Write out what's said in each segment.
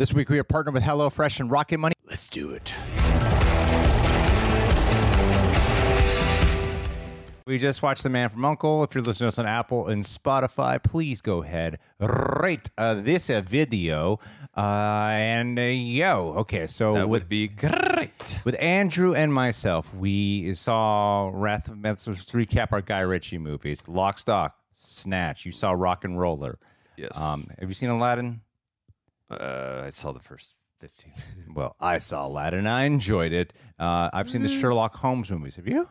This week we are partnered with HelloFresh and Rocket Money. Let's do it. We just watched The Man from Uncle. If you're listening to us on Apple and Spotify, please go ahead, rate uh, this uh, video. Uh, and uh, yo, okay, so That with would be great. with Andrew and myself, we saw Wrath of let's recap our Guy Ritchie movies: Lock, Stock, Snatch. You saw RocknRolla. Yes. Um, have you seen Aladdin? Uh, I saw the first 15 Well, I saw Aladdin. I enjoyed it. Uh, I've seen the Sherlock Holmes movies. Have you?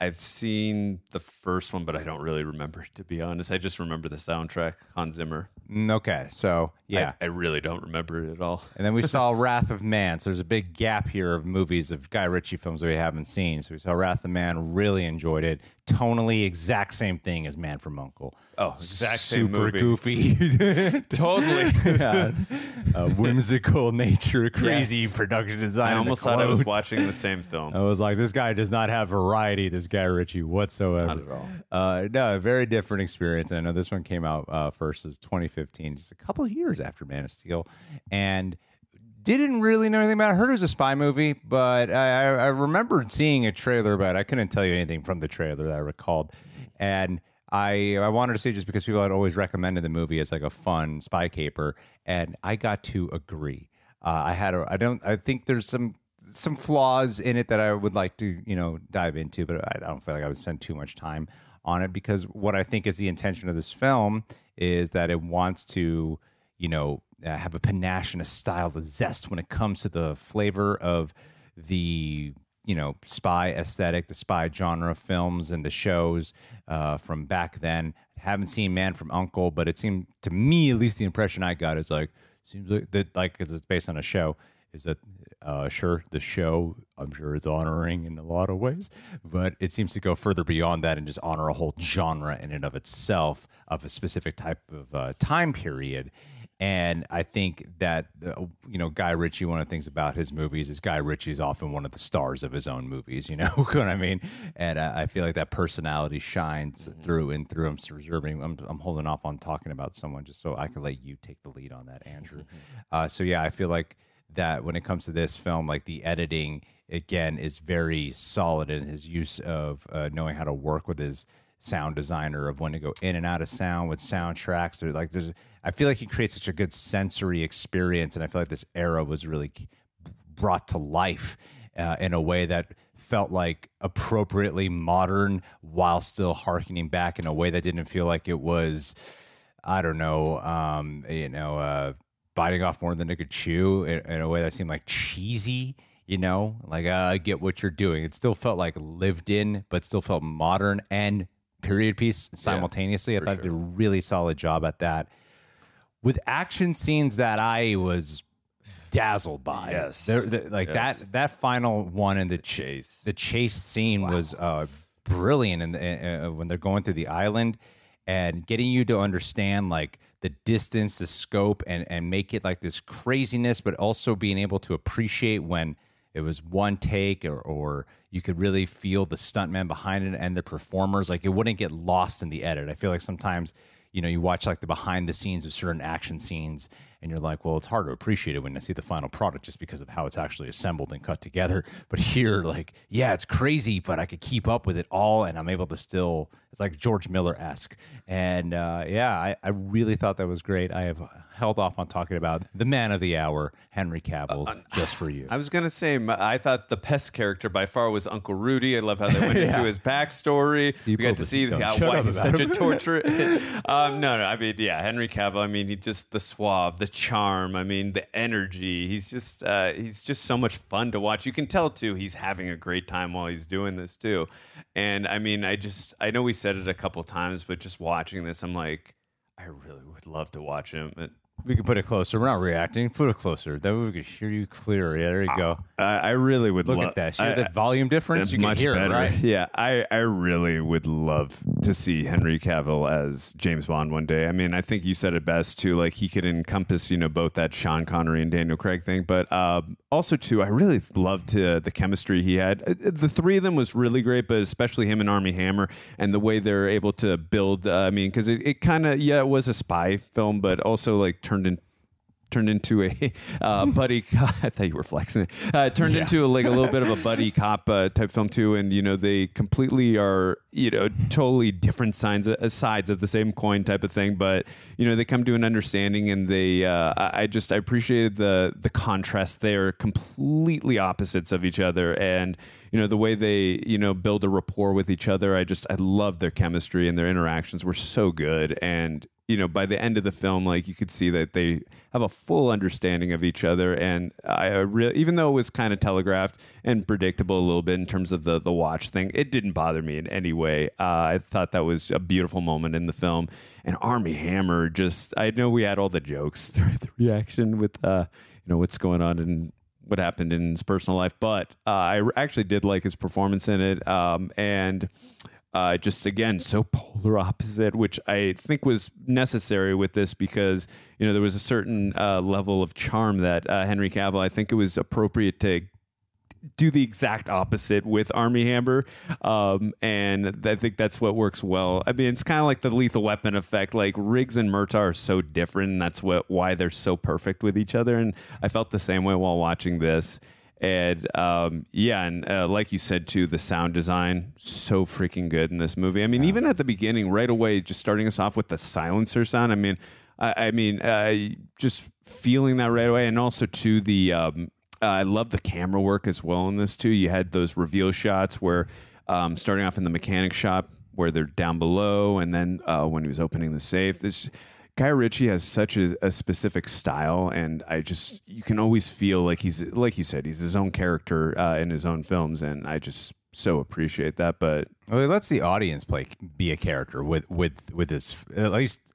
I've seen the first one, but I don't really remember, it, to be honest. I just remember the soundtrack, Hans Zimmer. Mm, Okay, so yeah. I, I really don't remember it at all. and then we saw Wrath of Man. So there's a big gap here of movies of Guy Ritchie films that we haven't seen. So we saw Wrath of Man, really enjoyed it. Tonally, exact same thing as Man from Uncle. Oh, exact same Super movie. goofy. totally. Yeah. uh, whimsical nature, crazy Yes. production design. I almost thought I was watching the same film. I was like, this guy does not have variety, this Guy Ritchie whatsoever. Not at all. Uh, no, a very different experience. And I know this one came out uh, first as 2015, just a couple years after Man of Steel. And didn't really know anything about. I heard it was a spy movie, but I, I I remembered seeing a trailer, but I couldn't tell you anything from the trailer that I recalled. And I I wanted to see it just because people had always recommended the movie as like a fun spy caper, and I got to agree. Uh, I had a I don't I think there's some some flaws in it that I would like to you know dive into, but I don't feel like I would spend too much time on it because what I think is the intention of this film is that it wants to you know uh, have a panache and a style, the zest when it comes to the flavor of the you know spy aesthetic, the spy genre films and the shows uh, from back then. I haven't seen Man from Uncle, but it seemed to me, at least, the impression I got is like seems like that like because it's based on a show is that uh, sure the show I'm sure is honoring in a lot of ways, but it seems to go further beyond that and just honor a whole genre in and of itself of a specific type of uh, time period. And I think that uh, you know Guy Ritchie. One of the things about his movies is Guy Ritchie is often one of the stars of his own movies. You know what I mean? And I feel like that personality shines through and through. I'm reserving. I'm, I'm holding off on talking about someone just so I can let you take the lead on that, Andrew. Uh, so yeah, I feel like that when it comes to this film, like the editing again is very solid in his use of uh, knowing how to work with his sound designer of when to go in and out of sound with soundtracks. Or like there's I feel like he creates such a good sensory experience and I feel like this era was really brought to life uh, in a way that felt like appropriately modern while still harkening back in a way that didn't feel like it was I don't know um, you know uh, biting off more than it could chew in, in a way that seemed like cheesy you know? Like uh, i get what you're doing. It still felt like lived in but still felt modern and period piece simultaneously i thought they did a really solid job at that with action scenes that i was dazzled by Yes. There- the- like Yes. that that final one in the, chase. the chase scene was uh, brilliant and uh, when they're going through the island and getting you to understand like the distance the scope and and make it like this craziness but also being able to appreciate when it was one take or, or you could really feel the stuntman behind it and the performers like it wouldn't get lost in the edit. I feel like sometimes you know you watch like the behind the scenes of certain action scenes and you're like well it's hard to appreciate it when i see the final product just because of how it's actually assembled and cut together but here like yeah it's crazy but i could keep up with it all and i'm able to still it's like george miller-esque and uh, yeah I, I really thought that was great i have held off on talking about the man of the hour henry cavill just for you I was gonna say, I thought the pest character by far was Uncle Rudy. I love how they went into his backstory. we People got to see how, why he's such a him. torturer. um, no, no, I mean, yeah, Henry Cavill. I mean, he just the suave, the charm. I mean, the energy. He's just, uh, he's just so much fun to watch. You can tell too. He's having a great time while he's doing this too. And I mean, I just, I know we said it a couple times, but just watching this, I'm like, I really would love to watch him. We can put it closer we're not reacting put it closer that way we can hear you clear yeah there you go I, I really would look lo- at that see I- that volume difference you can much hear better. it right Yeah, I, I really would love to see Henry Cavill as James Bond one day. I mean, I think you said it best too. Like he could encompass, you know, both that Sean Connery and Daniel Craig thing, but um, also too, I really loved uh, the chemistry he had. Uh, The three of them was really great, but especially him and Armie Hammer and the way they're able to build. Uh, I mean, because it, it kind of yeah, it was a spy film, but also like turned in turned into a uh, buddy. I thought you were flexing. It. Uh, turned Yeah. into a, like a little bit of a buddy cop uh, type film too, and you know they completely are you know totally different sides uh, sides of the same coin type of thing. But you know they come to an understanding, and they uh, I I just I appreciated the the contrast. They are completely opposites of each other, and you know the way they you know build a rapport with each other. I just I love their chemistry and their interactions were so good, and you know by the end of the film like you could see that they have a full understanding of each other. And i really even though it was kind of telegraphed and predictable a little bit in terms of the the watch thing it didn't bother me in any way. Uh, i thought that was a beautiful moment in the film. And armie hammer just i know we had all the jokes the reaction with uh you know what's going on in what happened in his personal life, but uh, I actually did like his performance in it. Um, and uh, just again, so polar opposite, which I think was necessary with this because you know there was a certain uh, level of charm that uh, Henry Cavill. I think it was appropriate to do the exact opposite with Armie Hammer, um, and I think that's what works well. I mean, it's kind of like the Lethal Weapon effect. Like Riggs and Murtaugh are so different, and that's what why they're so perfect with each other. And I felt the same way while watching this. And um, yeah, and uh, like you said too, the sound design so freaking good in this movie. I mean, even at the beginning, right away, just starting us off with the silencer sound. I mean, I, I mean, uh, just feeling that right away, and also to the. Um, uh, I love the camera work as well in this too. You had those reveal shots where, um, starting off in the mechanic shop where they're down below, and then uh, when he was opening the safe, this Guy Ritchie has such a, a specific style, and I just you can always feel like he's like you said he's his own character uh, in his own films, and I just so appreciate that. But Well, he lets the audience play be a character with with with this. At least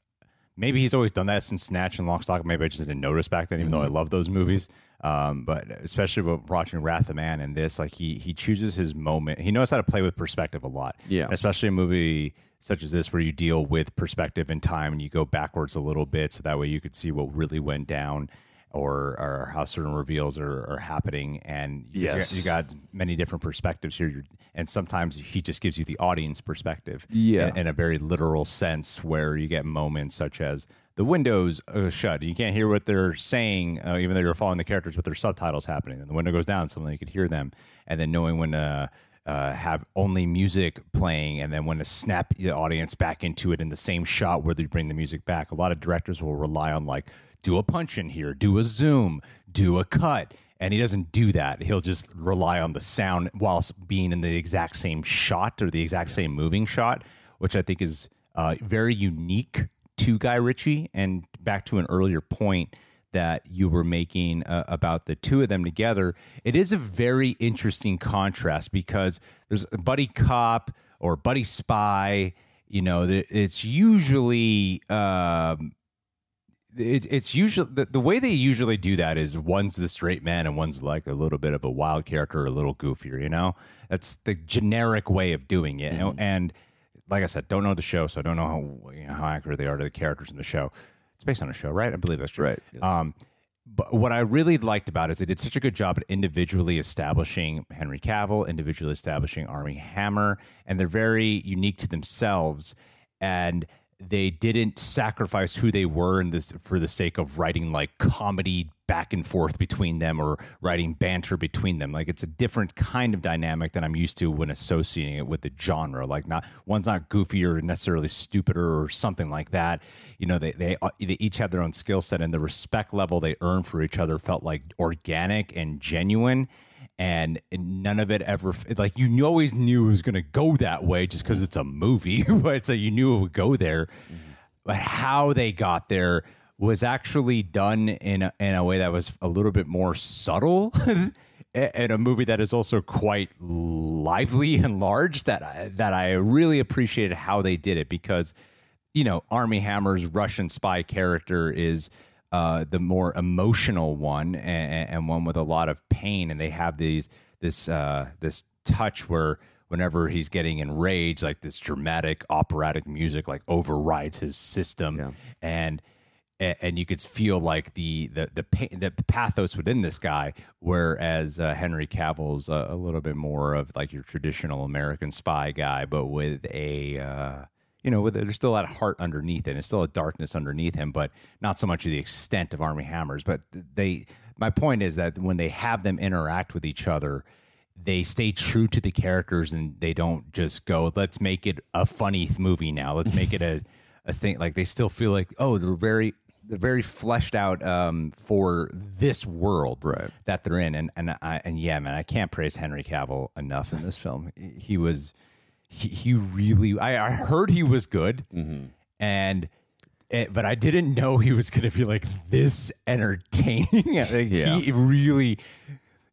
maybe he's always done that since Snatch and Lock, Stock. Maybe I just didn't notice back then, even though I love those movies. Um, but especially with watching Wrath of Man and this, like he he chooses his moment. He knows how to play with perspective a lot. Yeah. especially a movie such as this where you deal with perspective and time and you go backwards a little bit, so that way you could see what really went down. Or, or how certain reveals are, are happening, and you got- Yes. you got many different perspectives here, and sometimes he just gives you the audience perspective, Yeah. in, in a very literal sense, where you get moments such as the windows uh, shut, you can't hear what they're saying, uh, even though you're following the characters, but there's subtitles happening, and the window goes down, so then you could hear them, and then knowing when to uh, have only music playing, and then when to snap the audience back into it in the same shot where they bring the music back. A lot of directors will rely on like do a punch in here, do a zoom, do a cut. And he doesn't do that. He'll just rely on the sound whilst being in the exact same shot or the exact same moving shot, which I think is uh, very unique to Guy Ritchie. And back to an earlier point that you were making uh, about the two of them together, it is a very interesting contrast because there's a buddy cop or buddy spy. You know, it's usually um, it, it's usually the, the way they usually do that is one's the straight man and one's like a little bit of a wild character, a little goofier. You know, that's the generic way of doing it. And, and like I said, don't know the show, so I don't know how you know, how accurate they are to the characters in the show. It's based on a show, right? I believe that's true. Right, yes. Um, but what I really liked about it is they did such a good job at individually establishing Henry Cavill, individually establishing Armie Hammer, and they're very unique to themselves. And they didn't sacrifice who they were in this for the sake of writing like comedy back and forth between them or writing banter between them. Like it's a different kind of dynamic than I'm used to when associating it with the genre. Like not one's not goofy or necessarily stupider or something like that. You know, they they, uh, they each have their own skill set and the respect level they earn for each other felt like organic and genuine. And none of it ever like you always knew it was going to go that way just because it's a movie, but so you knew it would go there. But how they got there was actually done in a, in a way that was a little bit more subtle in a movie that is also quite lively and large that I, that I really appreciated how they did it because you know Armie Hammer's Russian spy character is uh, the more emotional one and, and one with a lot of pain. And they have these this uh, this touch where whenever he's getting enraged like this dramatic operatic music like overrides his system. And a- and you could feel like the the the, the pathos within this guy, whereas uh, Henry Cavill's a, a little bit more of like your traditional American spy guy, but with a uh, you know, with there's still a lot of heart underneath it. It's still a darkness underneath him, but not so much of the extent of Armie Hammers. But they, my point is that when they have them interact with each other, they stay true to the characters and they don't just go, let's make it a funny movie now. Let's make it a, a thing. Like they still feel like, oh, they're very, very fleshed out um, for this world Right. that they're in. And and I, and yeah, man, I can't praise Henry Cavill enough in this film. He was, he, he really. I, I heard he was good, and. eh, but I didn't know he was going to be like this entertaining. Like, Yeah. He really,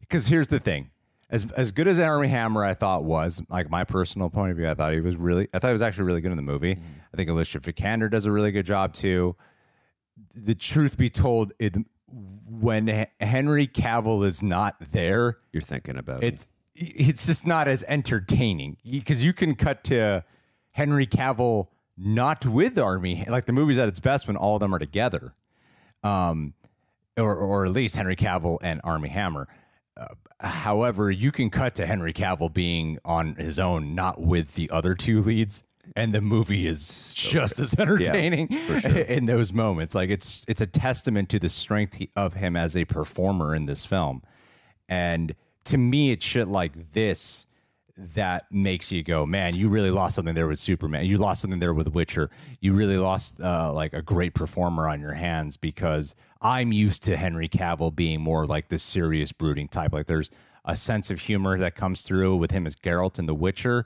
because here's the thing: as as good as Armie Hammer, I thought was like my personal point of view. I thought he was really, I thought he was actually really good in the movie. I think Alicia Vikander does a really good job too. The truth be told, it when Henry Cavill is not there, You're thinking about it. it's it's just not as entertaining because you can cut to Henry Cavill not with Armie like the movie's at its best when all of them are together, um, or or at least Henry Cavill and Armie Hammer. Uh, however, you can cut to Henry Cavill being on his own, not with the other two leads. And the movie is just as entertaining in those moments. Like it's it's a testament to the strength of him as a performer in this film. And to me, it's shit like this that makes you go, man, you really lost something there with Superman. You lost something there with Witcher. You really lost uh, like a great performer on your hands because I'm used to Henry Cavill being more like the serious, brooding type. Like there's a sense of humor that comes through with him as Geralt in The Witcher.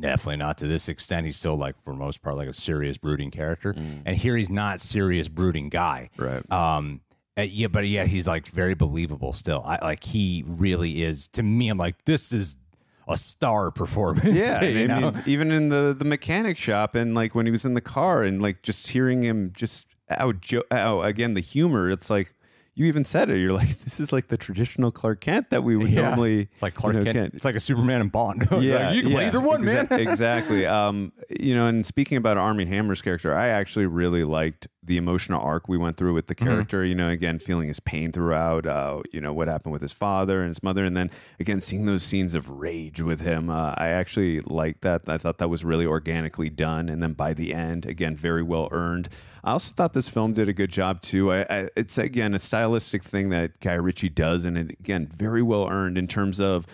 Definitely not to this extent. He's still like, for the most part, like a serious, brooding character. And here he's not serious, brooding guy. Right. Um, uh, yeah, but yeah, he's like very believable still. I like he really is. To me, I'm like, this is a star performance. Yeah, you I mean, even in the the mechanic shop and like when he was in the car and like just hearing him just out, jo- out again the humor. It's like you even said it. You're like, this is like the traditional Clark Kent that we would Yeah. normally. It's like Clark you know, Kent. It's like a Superman and Bond. Like, Yeah, you can play either one, exa- man. exactly. Um, you know, and speaking about Armie Hammer's character, I actually really liked the emotional arc we went through with the Mm-hmm. character. You know, again, feeling his pain throughout. Uh, you know what happened with his father and his mother, and then again seeing those scenes of rage with him. Uh, I actually liked that. I thought that was really organically done, and then by the end, again, very well earned. I also thought this film did a good job too. I, I, it's again a stylistic thing that Guy Ritchie does, and it, again, very well earned in terms of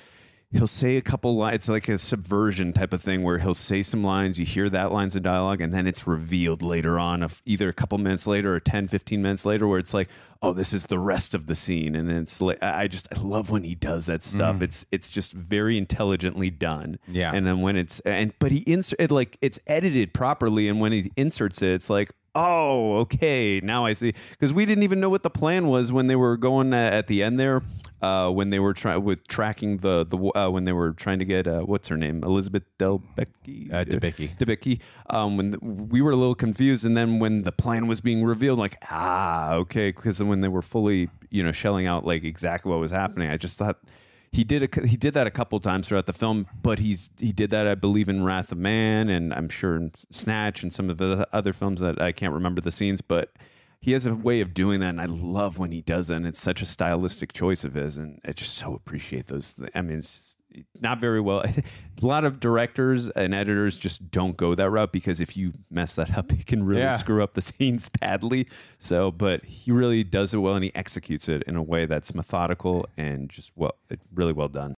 he'll say a couple lines. It's like a subversion type of thing where he'll say some lines, you hear that lines of dialogue, and then it's revealed later on, of either a couple minutes later or 10, 15 minutes later, where it's like, oh, this is the rest of the scene. And then it's like, I just, I love when he does that stuff. Mm. It's, it's just very intelligently done. Yeah. And then when it's, and, but he insert, it like, it's edited properly. And when he inserts it, it's like, oh, okay, now I see. Because we didn't even know what the plan was when they were going at the end there. Uh, when they were trying with tracking the the uh, when they were trying to get uh, what's her name Elizabeth Delbecki Uh, Debicki. Debicki. Um, when the, we were a little confused, and then when the plan was being revealed, like ah okay, because when they were fully you know shelling out like exactly what was happening, I just thought he did a, he did that a couple times throughout the film, but he's he did that I believe in Wrath of Man, and I'm sure in Snatch and some of the other films that I can't remember the scenes, but he has a way of doing that, and I love when he does it. And it's such a stylistic choice of his, and I just so appreciate those. Th- I mean, it's not very well. a lot of directors and editors just don't go that route because if you mess that up, it can really Yeah. screw up the scenes badly. So, but he really does it well, and he executes it in a way that's methodical and just well, really well done.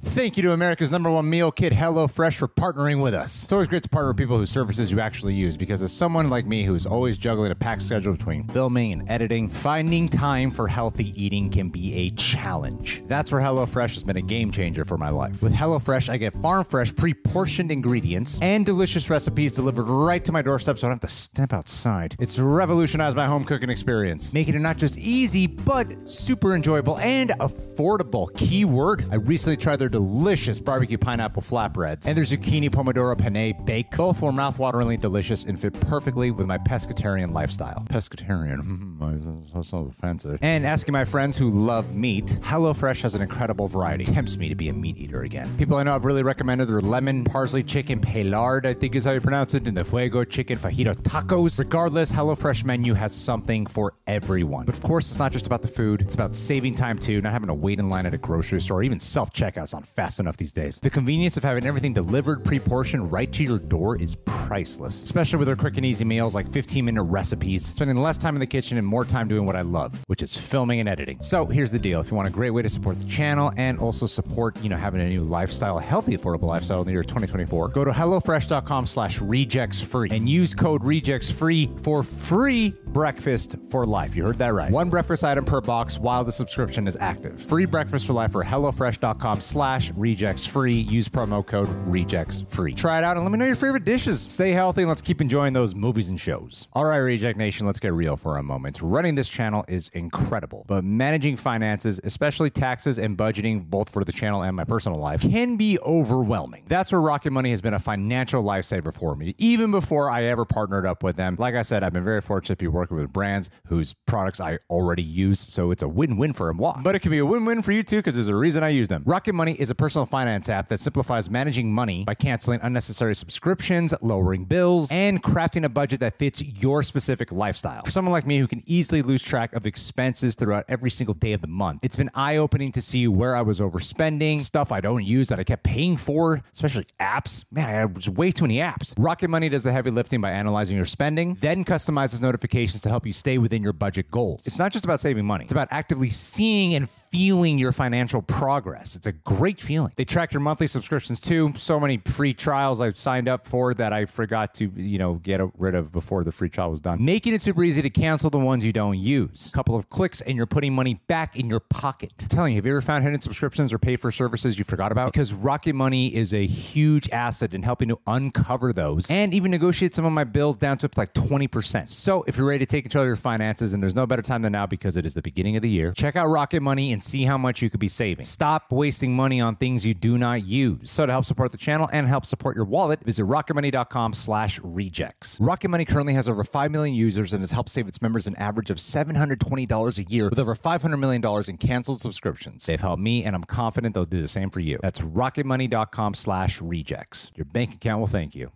Thank you to America's number one meal kit, HelloFresh, for partnering with us. It's always great to partner with people whose services you actually use because, as someone like me who's always juggling a packed schedule between filming and editing, finding time for healthy eating can be a challenge. That's where HelloFresh has been a game changer for my life. With HelloFresh, I get farm fresh, pre portioned ingredients and delicious recipes delivered right to my doorstep so I don't have to step outside. It's revolutionized my home cooking experience, making it not just easy, but super enjoyable and affordable. Keyword I recently tried their delicious barbecue pineapple flatbreads and their zucchini pomodoro penne bake. Both were mouthwateringly delicious and fit perfectly with my pescatarian lifestyle. Pescatarian, that's so fancy. And asking my friends who love meat, HelloFresh has an incredible variety. Tempts me to be a meat eater again. People I know have really recommended their lemon parsley chicken pelard, I think is how you pronounce it, and the fuego chicken fajito tacos. Regardless, HelloFresh menu has something for everyone. But of course, it's not just about the food. It's about saving time too, not having to wait in line at a grocery store, or even self on fast enough these days. The convenience of having everything delivered pre-portioned right to your door is priceless, especially with their quick and easy meals like 15-minute recipes, spending less time in the kitchen and more time doing what I love, which is filming and editing. So here's the deal: if you want a great way to support the channel and also support, you know, having a new lifestyle, healthy, affordable lifestyle in the year 2024, go to hellofresh.com/rejects-free and use code rejects-free for free breakfast for life. You heard that right. One breakfast item per box while the subscription is active. Free breakfast for life for hellofresh.com slash rejects free. Use promo code rejects free. Try it out and let me know your favorite dishes. Stay healthy and let's keep enjoying those movies and shows. All right, Reject Nation, let's get real for a moment. Running this channel is incredible, but managing finances, especially taxes and budgeting, both for the channel and my personal life, can be overwhelming. That's where Rocket Money has been a financial lifesaver for me, even before I ever partnered up with them. Like I said, I've been very fortunate to be working with brands whose products I already use, so it's a win-win for them. But it can be a win-win for you too, because there's a reason I use them. Rocket Money is a personal finance app that simplifies managing money by canceling unnecessary subscriptions, lowering bills, and crafting a budget that fits your specific lifestyle. For someone like me who can easily lose track of expenses throughout every single day of the month, it's been eye-opening to see where I was overspending, stuff I don't use that I kept paying for, especially apps. Man, I had way too many apps. Rocket Money does the heavy lifting by analyzing your spending, then customizes notifications to help you stay within your budget goals. It's not just about saving money. It's about actively seeing and feeling your financial progress. It's a great feeling. They track your monthly subscriptions too. So many free trials I've signed up for that I forgot to, you know, get rid of before the free trial was done. Making it super easy to cancel the ones you don't use. A couple of clicks and you're putting money back in your pocket. I'm telling you, have you ever found hidden subscriptions or paid for services you forgot about? Because Rocket Money is a huge asset in helping to uncover those and even negotiate some of my bills down to like 20%. So if you're ready to take control of your finances, and there's no better time than now because it is the beginning of the year, check out Rocket Money and see how much you could be saving. Stop wasting money on things you do not use. So to help support the channel and help support your wallet, visit rocketmoney.com slash rejects. Rocket Money currently has over 5 million users and has helped save its members an average of $720 a year with over $500 million in canceled subscriptions. They've helped me and I'm confident they'll do the same for you. That's rocketmoney.com slash rejects. Your bank account will thank you.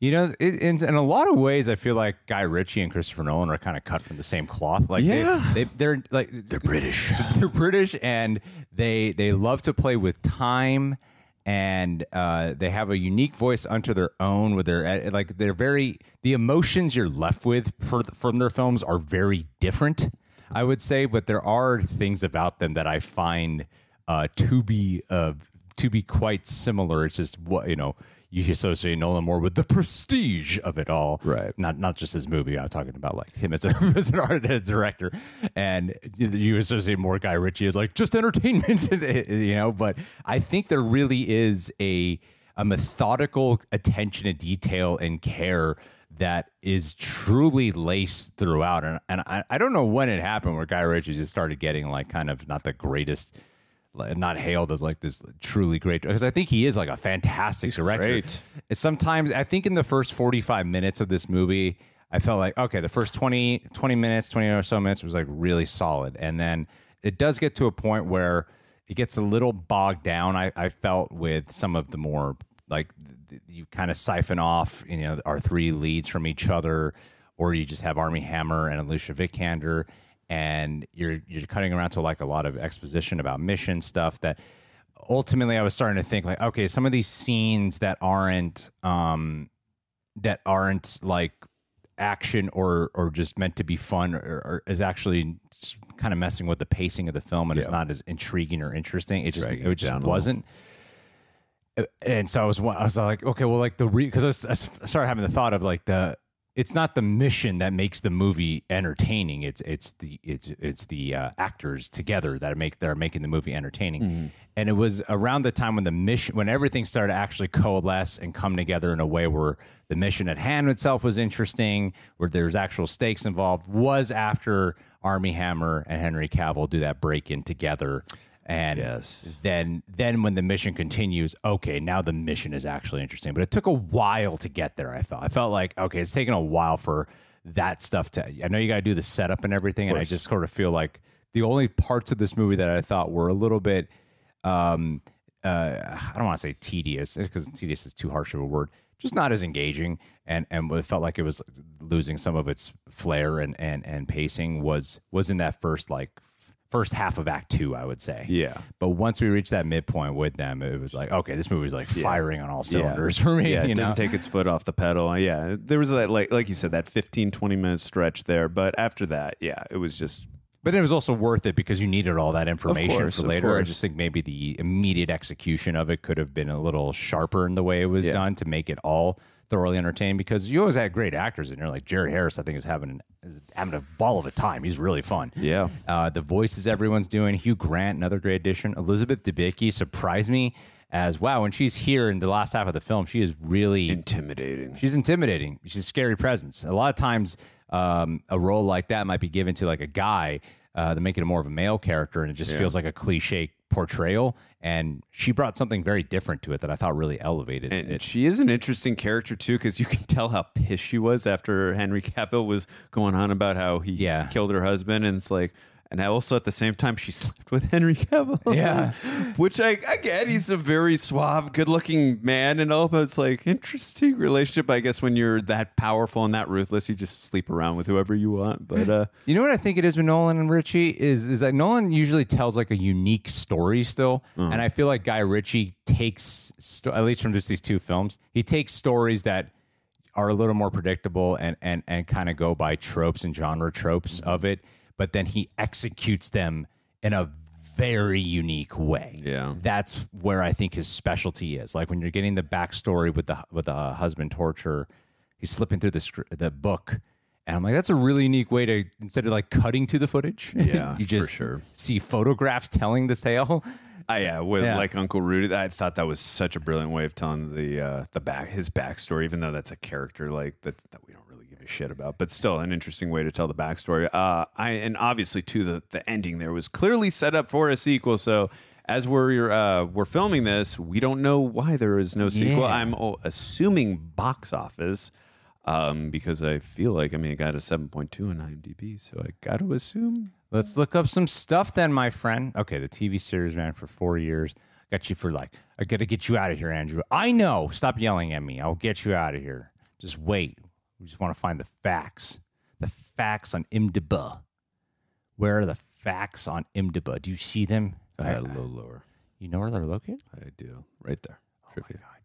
You know, it, in, in a lot of ways, I feel like Guy Ritchie and Christopher Nolan are kind of cut from the same cloth. Like, Yeah. they, they, they're like They're British. they're British and they they love to play with time and uh, they have a unique voice unto their own with their like they're very the emotions you're left with for, from their films are very different I would say but there are things about them that I find uh, to be uh, to be quite similar it's just what you know you associate Nolan more with the prestige of it all Right. not not just his movie. I'm talking about like him as, a, as an art a director, and you associate more Guy Ritchie as like just entertainment, you know. But I think there really is a a methodical attention to detail and care that is truly laced throughout. And and I, I don't know when it happened where Guy Ritchie just started getting like kind of not the greatest. Like, Not hailed as like this truly great because I think he is like a fantastic director. great. Sometimes I think in the first 45 minutes of this movie, I felt like, okay, the first 20, 20 minutes, 20 or so minutes was like really solid. And then it does get to a point where it gets a little bogged down. I, I felt with some of the more like you kind of siphon off, you know, our three leads from each other, or you just have Armie Hammer and Alicia Vikander, and you're you're cutting around to like a lot of exposition about mission stuff that ultimately I was starting to think like, okay, some of these scenes that aren't um that aren't like action or or just meant to be fun or, or is actually kind of messing with the pacing of the film and it's not as intriguing or interesting. It just Dragging it just down a little. wasn't. And so I was I was like, okay, well, like the re because I, I started having the thought of like the it's not the mission that makes the movie entertaining. It's it's the it's it's the uh, actors together that make that are making the movie entertaining. And it was around the time when the mission when everything started to actually coalesce and come together in a way where the mission at hand itself was interesting, where there's actual stakes involved. Was after Armie Hammer and Henry Cavill do that break in together. And Yes. then then when the mission continues, okay, now the mission is actually interesting. But it took a while to get there. I felt I felt like okay, it's taken a while for that stuff to. I know you got to do the setup and everything, and I just sort of feel like the only parts of this movie that I thought were a little bit, um, uh, I don't want to say tedious because tedious is too harsh of a word. Just not as engaging, and and it felt like it was losing some of its flair and and and pacing was was in that first like first half of Act Two, I would say. Yeah. But once we reached that midpoint with them, it was like, okay, this movie was like firing on all cylinders for me. Yeah, it know? doesn't take its foot off the pedal. Yeah, there was that like like you said that 15 20 minute stretch there, but after that, yeah, it was just But it was also worth it because you needed all that information course, for later. I just think maybe the immediate execution of it could have been a little sharper in the way it was Yeah. done to make it all thoroughly entertained Because you always had great actors in there, like Jared Harris. I think is having an, is having a ball of a time. He's really fun. Yeah. Uh, the voices everyone's doing. Hugh Grant, another great addition. Elizabeth Debicki surprised me as wow. When she's here in the last half of the film, she is really intimidating. She's intimidating. She's a scary presence. A lot of times, um, a role like that might be given to like a guy uh, to make it more of a male character, and it just feels like a cliche portrayal. And she brought something very different to it that I thought really elevated And it. she is an interesting character too, because you can tell how pissed she was after Henry Cavill was going on about how he Yeah. killed her husband, and it's like, and I also at the same time she slept with Henry Cavill. Yeah. which I, I get. He's a very suave, good-looking man, and all, but it's like interesting relationship. I guess when you're that powerful and that ruthless, you just sleep around with whoever you want. But uh, You know what I think it is with Nolan and Ritchie is is that Nolan usually tells like a unique story still, and I feel like Guy Ritchie takes sto- at least from just these two films, he takes stories that are a little more predictable and and and kind of go by tropes and genre tropes of it, but then he executes them in a very unique way. Yeah. that's where I think his specialty is. Like when you're getting the backstory with the with the husband torture, he's slipping through the the book. And I'm like, that's a really unique way to instead of like cutting to the footage, Yeah, you just sure. see photographs telling the tale. I, yeah, with Yeah. like Uncle Rudy, I thought that was such a brilliant way of telling the uh, the back his backstory, even though that's a character like that that we don't really give a shit about, but still an interesting way to tell the backstory. Uh, I and obviously too the the ending there was clearly set up for a sequel, so. As we're uh, we're filming this, we don't know why there is no sequel. Yeah. I'm assuming box office um, because I feel like I mean it got a 7.2 on IMDb, so I got to assume Let's look up some stuff then, my friend. Okay, the TV series ran for four years. Got you for like, I got to get you out of here, Andrew. I know. Stop yelling at me. I'll get you out of here. Just wait. We just want to find the facts. The facts on IMDb. Where are the facts on IMDb? Do you see them? uh, a little lower. You know where they're located? I do right there. Oh Trivia. God,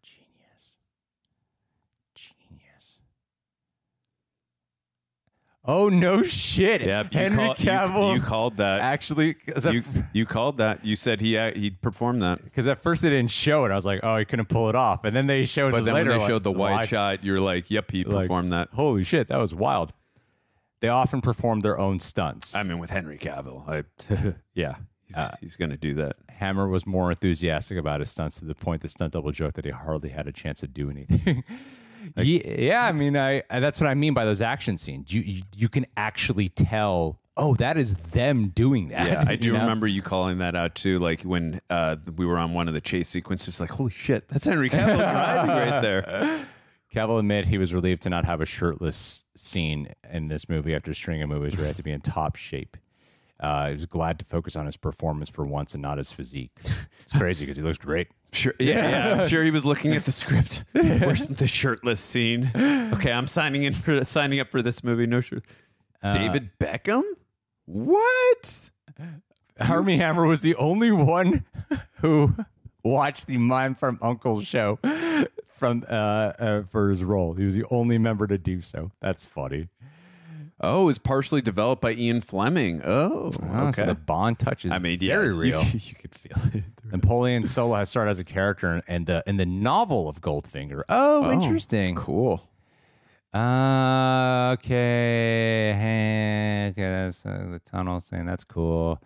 Oh, no shit. Yeah, you Henry call- Cavill. You, called that. actually, because you, you called that. You said he uh, he performed that. Because at first they didn't show it. I was like, oh, he couldn't pull it off. And then they showed But it then later. when they like, showed the white live- shot, you're like, "Yep, he like, performed that." Holy shit, that was wild. They often perform their own stunts. I mean, with Henry Cavill, I yeah, he's, Uh, he's going to do that. Hammer was more enthusiastic about his stunts to the point the stunt double joked that he hardly had a chance to do anything. Ye- yeah, I mean, I, I that's what I mean by those action scenes. You you, you can actually tell. Oh, that is them doing that. Yeah, I do you know? remember you calling that out too. Like when uh, we were on one of the chase sequences, like, "Holy shit, that's Henry Cavill driving right there." Cavill admit he was relieved to not have a shirtless scene in this movie after a string of movies where he had to be in top shape. Uh, he was glad to focus on his performance for once and not his physique. It's crazy because he looks great. Sure, yeah, yeah, I'm sure he was looking at the script. Where's the shirtless scene? Okay, I'm signing in for signing up for this movie. No shirt. Uh, David Beckham? What? Armie Hammer was the only one who watched the Mime from Uncle show from uh, uh, for his role. He was the only member to do so. That's funny. Oh, it was partially developed by Ian Fleming. Oh, Oh, so okay. the Bond touch is I mean, very you- real. You, could feel it. Napoleon Solo has started as a character in the in the novel of Goldfinger. Oh, interesting. Cool. Uh, okay. Hey, okay, that's uh, the tunnel thing. That's cool.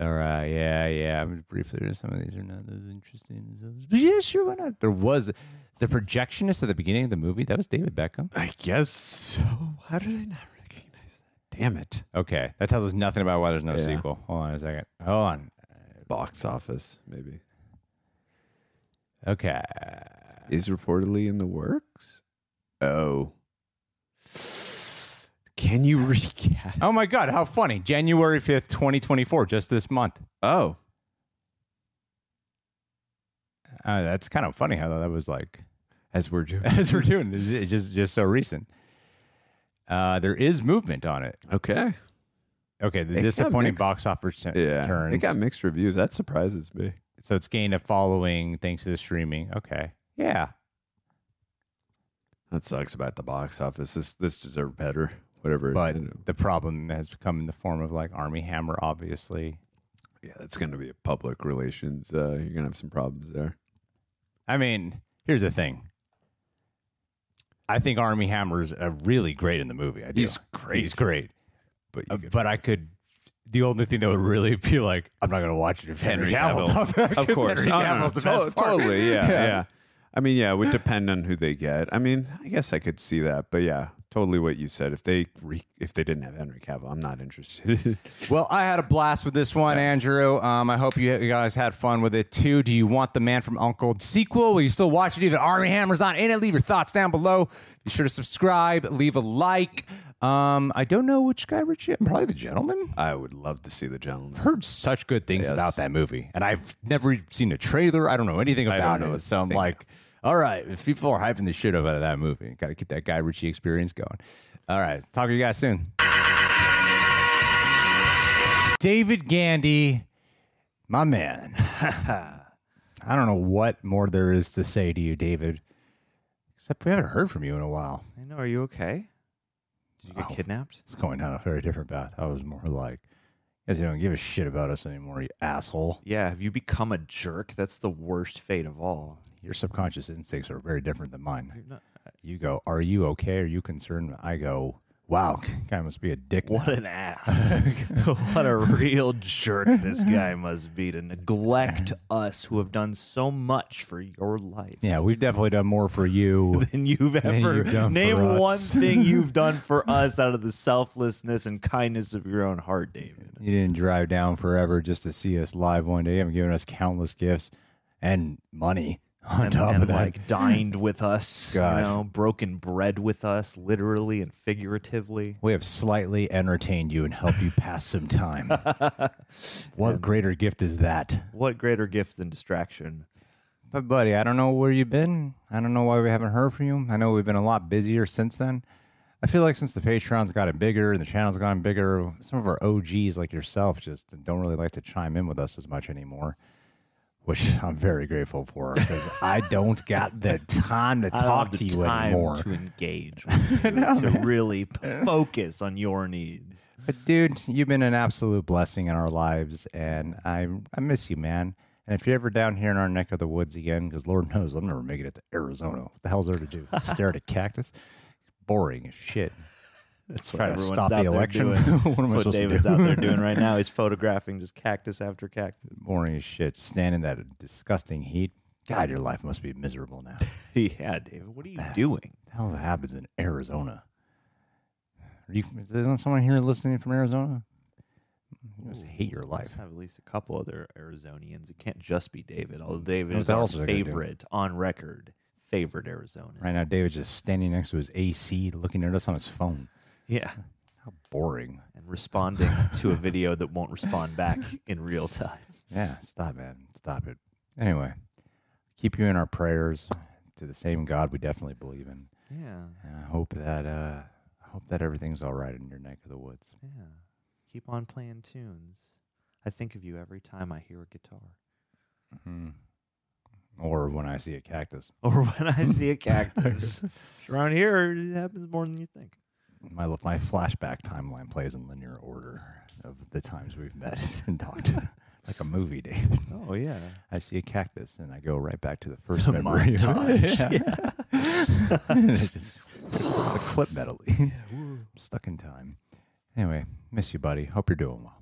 All right. Yeah, yeah. I'm briefly. Some of these are not as interesting as others. But yeah, sure. Why not? There was the projectionist at the beginning of the movie. That was David Beckham. I guess so. How did I not? Damn it. Okay. That tells us nothing about why there's no Yeah. sequel. Hold on a second. Hold on. Box office, maybe. Okay. Is reportedly in the works. Oh. Can you recap? Oh my God. How funny. January 5th, 2024, just this month. Oh. Uh, that's kind of funny how that was like. As we're doing. as we're doing this. It's just just so recent. Uh, there is movement on it. Okay. Okay, the got disappointing mixed. box office t- Yeah, turns. it got mixed reviews. That surprises me. so it's gained a following thanks to the streaming. Okay, yeah, That sucks about the box office. This this deserved better. Whatever. but the problem has come in the form of like Armie Hammer, obviously. yeah, it's going to be a public relations. Uh, you're going to have some problems there. I mean, here's the thing. I think Armie Hammer's uh, really great in the movie. I do. He's great. He's great. But Uh, but I could. The only thing that would really be like, I'm not going to watch it if Henry, Henry Cavill's Cavill. not there. of course, Henry Oh, no, no, Cavill's the to- best part. Totally, yeah, Yeah. yeah, I mean, yeah, it would depend on who they get. I mean, I guess I could see that, but yeah, totally what you said. If they re- if they didn't have Henry Cavill, I'm not interested. Well, I had a blast with this one, Andrew. Um, I hope you guys had fun with it too. Do you want the Man from Uncle sequel? Will you still watch it even Armie Hammer's not in it? Leave your thoughts down below. Be sure to subscribe, leave a like. Um, I don't know which guy Ritchie. Probably the gentleman. I would love to see the gentleman. I've heard such good things Yes. about that movie, and I've never seen a trailer. I don't know anything about it. So I'm like, all right, if people are hyping the shit up out of that movie, got to keep that guy Ritchie experience going. All right, talk to you guys soon. David Gandy, my man. I don't know what more there is to say to you, David. Except we haven't heard from you in a while. I know. Are you okay? Did you get Oh. kidnapped? It's going down a very different path. I was more like, guys, you don't give a shit about us anymore, you asshole. Yeah. Have you become a jerk? That's the worst fate of all. Your subconscious instincts are very different than mine. Not- You go, are you okay? Are you concerned? I go, wow, guy must be a dick. What an ass. what a real jerk this guy must be to neglect us who have done so much for your life. Yeah, we've definitely done more for you. Than you've ever you've done name one thing you've done for us out of the selflessness and kindness of your own heart, David. You didn't drive down forever just to see us live one day. You haven't given us countless gifts and money on and, top and, of that. like dined with us, Gosh. you know, broken bread with us, literally and figuratively. we have slightly entertained you and helped you pass some time. what greater gift is that? What greater gift than distraction? But buddy, I don't know where you've been. I don't know why we haven't heard from you. I know we've been a lot busier since then. I feel like since the Patreon's gotten bigger and the channel's gotten bigger, some of our OGs like yourself just don't really like to chime in with us as much anymore. Which I'm very grateful for because I don't got the time to I don't talk have to the you time anymore. to engage with you, to really focus on your needs. But dude, you've been an absolute blessing in our lives, and I I miss you, man. And if you're ever down here in our neck of the woods again, because Lord knows I'm never making it to Arizona. What the hell's there to do? Stare at a cactus? Boring as shit. That's what Try to everyone's stop out the there election. doing. what am I That's what supposed David's to do? out there doing right now. He's photographing just cactus after cactus. Boring as shit. Stand in that disgusting heat. God, your life must be miserable now. Yeah, David, what are you doing? the hell happens in Arizona? Are you, is there someone here listening from Arizona? You must hate your life. have at least a couple other Arizonians. It can't just be David, although David What is our else are they gonna do? favorite on record, favorite Arizona. Right now, David's just standing next to his AC, looking at us on his phone. Yeah. How boring. And responding to a video that won't respond back in real time. Yeah, stop, man. Stop it. Anyway, keep you in our prayers to the same God we definitely believe in. Yeah. And I hope that uh, I hope that everything's all right in your neck of the woods. Yeah. Keep on playing tunes. I think of you every time I hear a guitar. Mhm. Or when I see a cactus. Or when I see a cactus. Around here, it happens more than you think. My my flashback timeline plays in linear order of the times we've met and talked. like a movie, David. Oh, yeah. I see a cactus and I go right back to the first The memory. montage. yeah. And it's just it's a clip medley. Stuck in time. Anyway, miss you, buddy. Hope you're doing well.